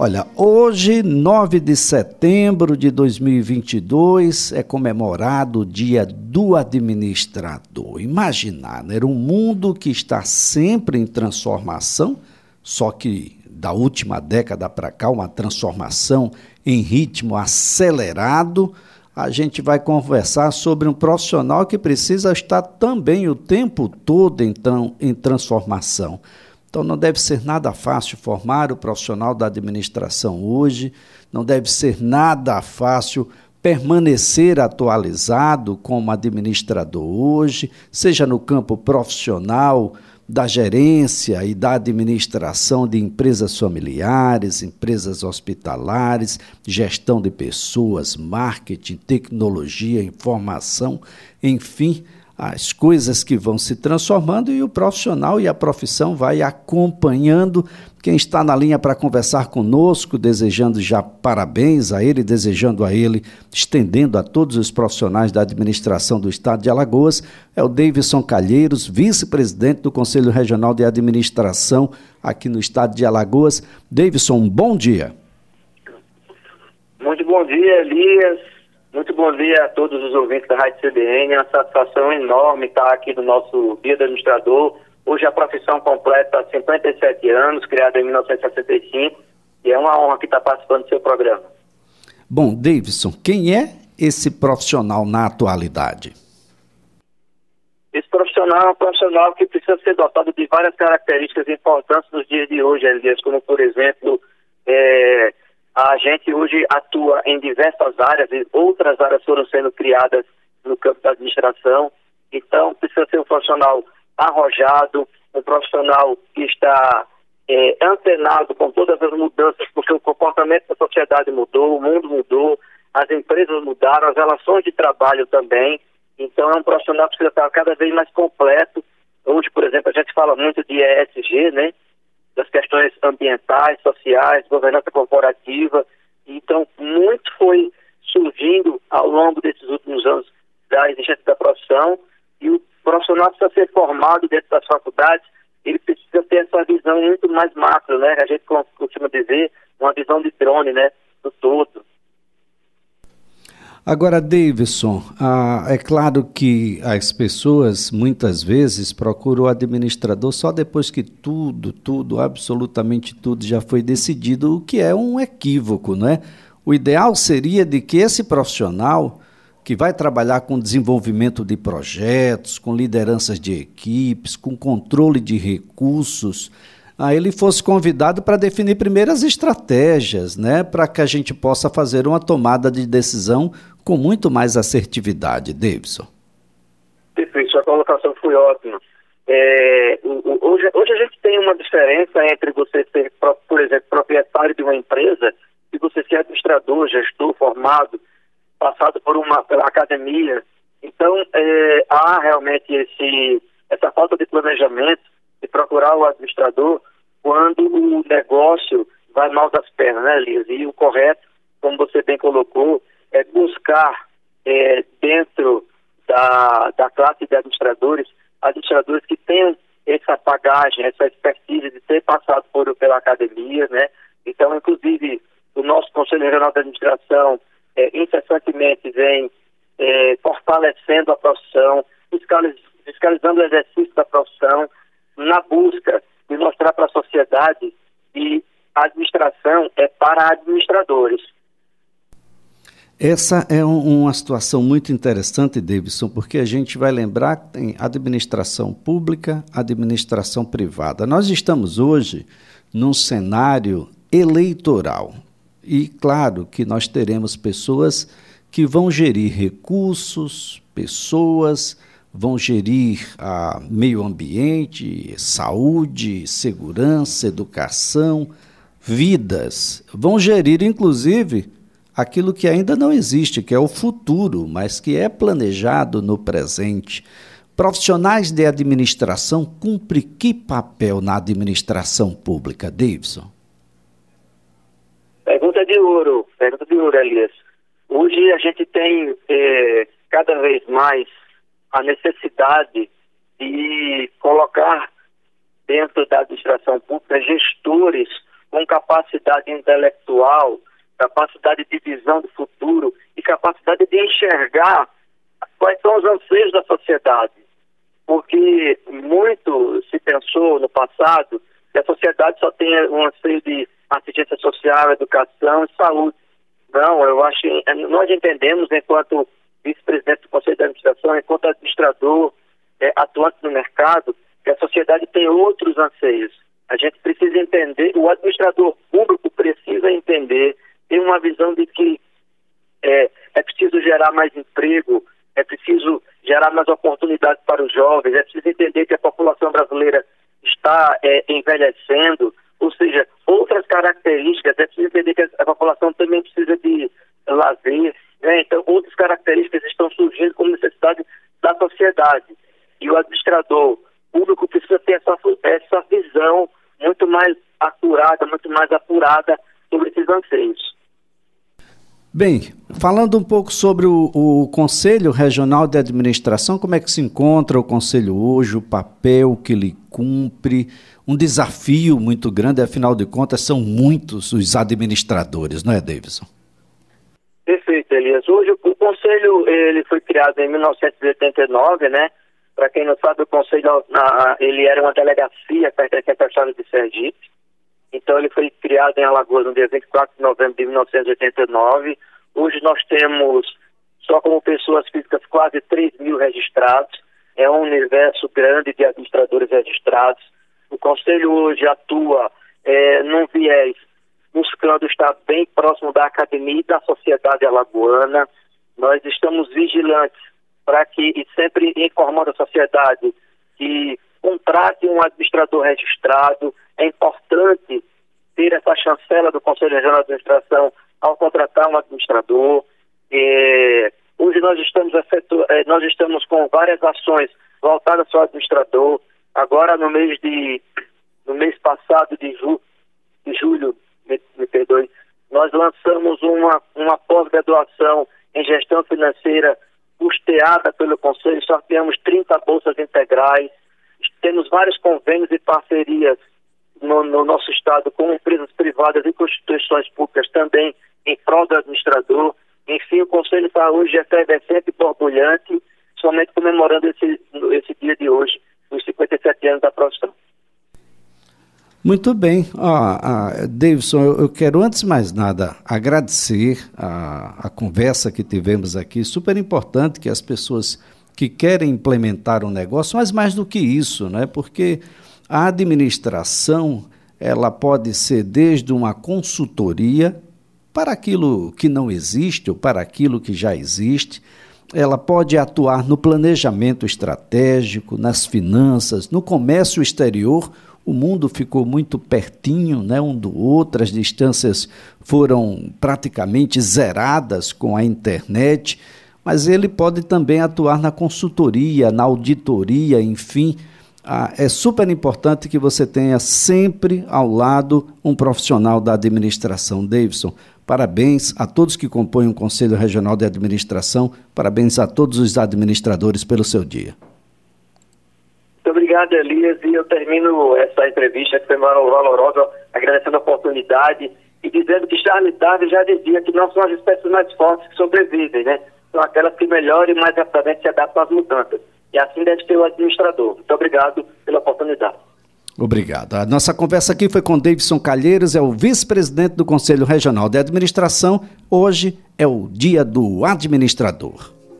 Olha, hoje, 9 de setembro de 2022, é comemorado o Dia do Administrador. Imaginar, né? era um mundo que está sempre em transformação, só que da última década para cá, uma transformação em ritmo acelerado. A gente vai conversar sobre um profissional que precisa estar também o tempo todo em, em transformação. Então não deve ser nada fácil formar o profissional da administração hoje, não deve ser nada fácil permanecer atualizado como administrador hoje, seja no campo profissional, da gerência e da administração de empresas familiares, empresas hospitalares, gestão de pessoas, marketing, tecnologia, informação, enfim, as coisas que vão se transformando e o profissional e a profissão vai acompanhando. Quem está na linha para conversar conosco, desejando já parabéns a ele, desejando a ele, estendendo a todos os profissionais da administração do Estado de Alagoas, é o Davidson Calheiros, vice-presidente do Conselho Regional de Administração aqui no Estado de Alagoas. Davidson, bom dia. Muito bom dia, Elias. Muito bom dia a todos os ouvintes da Rádio CBN. É uma satisfação enorme estar aqui no nosso Dia do Administrador. Hoje a profissão completa 57 anos, criada em 1965, e é uma honra que estar participando do seu programa. Bom, Davidson, quem é esse profissional na atualidade? Esse profissional é um profissional que precisa ser dotado de várias características importantes nos dias de hoje, Elias, como, por exemplo, é, a gente hoje atua em diversas áreas e outras áreas foram sendo criadas no campo da administração. Então, precisa ser um profissional arrojado, um profissional que está é, antenado com todas as mudanças, porque o comportamento da sociedade mudou, o mundo mudou, as empresas mudaram, as relações de trabalho também. Então, é um profissional que precisa estar cada vez mais completo. Hoje, por exemplo, a gente fala muito de ESG, né? Das questões ambientais, sociais, governança corporativa. Então, muito foi surgindo ao longo desses últimos anos da existência da profissão e o profissional precisa ser formado dentro das faculdades, ele precisa ter essa visão muito mais macro, né? A gente costuma dizer, uma visão de drone, né? Do todo. Agora, Davidson, ah, é claro que as pessoas muitas vezes procuram o administrador só depois que tudo, tudo, absolutamente tudo já foi decidido, o que é um equívoco, não é? O ideal seria de que esse profissional que vai trabalhar com desenvolvimento de projetos, com lideranças de equipes, com controle de recursos, aí ele fosse convidado para definir primeiras estratégias, né, para que a gente possa fazer uma tomada de decisão com muito mais assertividade, Davidson. Perfeito, sua colocação foi ótima. É, hoje, hoje a gente tem uma diferença entre você ser, por exemplo, proprietário de uma empresa e você ser administrador, gestor, formado, passado por uma pela academia. Então, é, há realmente esse, essa falta de planejamento de procurar o administrador quando o negócio vai mal das pernas, né, Elias? E o correto, como você bem colocou, buscar é, dentro da, da classe de administradores, administradores que tenham essa bagagem, essa expertise de ter passado por, pela academia, né? Então, inclusive, o nosso Conselho Regional de Administração é, incessantemente vem é, fortalecendo a profissão, fiscaliz, fiscalizando o exercício da profissão, na busca de mostrar para a sociedade que a administração é para administradores essa é um, uma situação muito interessante, Davidson, porque a gente vai lembrar que tem administração pública, administração privada. Nós estamos hoje num cenário eleitoral. E claro que nós teremos pessoas que vão gerir recursos, pessoas, vão gerir a meio ambiente, saúde, segurança, educação, vidas, vão gerir inclusive aquilo que ainda não existe, que é o futuro, mas que é planejado no presente. Profissionais de administração cumprem que papel na administração pública, Davidson? Pergunta de ouro, pergunta de ouro, Elias. Hoje a gente tem é, cada vez mais a necessidade de colocar dentro da administração pública gestores com capacidade intelectual, capacidade de visão do futuro e capacidade de enxergar quais são os anseios da sociedade. Porque muito se pensou no passado que a sociedade só tem um anseio de assistência social, educação e saúde. Não, eu acho nós entendemos enquanto vice-presidente do Conselho de Administração, enquanto administrador é, atuante no mercado, que a sociedade tem outros anseios. A gente precisa entender, o administrador público precisa entender, ter uma visão de que é, é preciso gerar mais emprego, é preciso gerar mais oportunidades para os jovens, é preciso entender que a população brasileira está é, envelhecendo, ou seja, outras características, é preciso entender que a população também precisa de lazer, né? então outras características estão surgindo como necessidade da sociedade. E o administrador público precisa ter essa, essa visão muito mais acurada, muito mais apurada sobre esses anseios. Bem, falando um pouco sobre o, o, Conselho Regional de Administração, como é que se encontra o Conselho hoje, o papel que ele cumpre, um desafio muito grande, afinal de contas, são muitos os administradores, não é, Davidson? Perfeito, Elias. Hoje o, Conselho ele foi criado em 1989, né? Para quem não sabe, o Conselho ele era uma delegacia pertencente ao Estado de Sergipe. Então ele foi criado em Alagoas no dia 24 de novembro de 1989. Hoje nós temos, só como pessoas físicas, quase 3 mil registrados. É um universo grande de administradores registrados. O Conselho hoje atua é, num viés buscando estar bem próximo da academia e da sociedade alagoana. Nós estamos vigilantes para que, e sempre informando a sociedade que contrate um administrador registrado. É importante ter essa chancela do Conselho Regional de Administração ao contratar um administrador. É, hoje nós estamos, efetu... É, nós estamos com várias ações voltadas ao administrador. Agora no mês de no mês passado de, ju... de julho, me, me perdoe, nós lançamos uma, uma pós-graduação em gestão financeira custeada pelo Conselho, sorteamos 30 bolsas integrais, temos vários convênios e parcerias no, no, nosso estado com empresas privadas e constituições públicas também em prol do administrador. Enfim, o Conselho está hoje efervescente e borbulhante, somente comemorando esse, esse dia de hoje, os 57 anos da profissão. Muito bem. Ah, ah, Davidson, eu, quero, antes de mais nada, agradecer a, a conversa que tivemos aqui. Super importante que as pessoas que querem implementar um negócio, mas mais do que isso, né? porque a administração ela pode ser desde uma consultoria para aquilo que não existe ou para aquilo que já existe. Ela pode atuar no planejamento estratégico, nas finanças, no comércio exterior o mundo ficou muito pertinho né, um do outro, as distâncias foram praticamente zeradas com a internet, mas ele pode também atuar na consultoria, na auditoria, enfim. Ah, é super importante que você tenha sempre ao lado um profissional da administração. Davidson, parabéns a todos que compõem o Conselho Regional de Administração, parabéns a todos os administradores pelo seu dia. Muito obrigado, Elias. E eu termino essa entrevista que foi valorosa, agradecendo a oportunidade e dizendo que Charles Darwin já dizia que não são as espécies mais fortes que sobrevivem, né? São aquelas que melhor e mais rapidamente se adaptam às mudanças. E assim deve ser o administrador. Muito obrigado pela oportunidade. Obrigado. A nossa conversa aqui foi com Davidson Calheiros, é o vice-presidente do Conselho Regional de Administração. Hoje é o Dia do Administrador.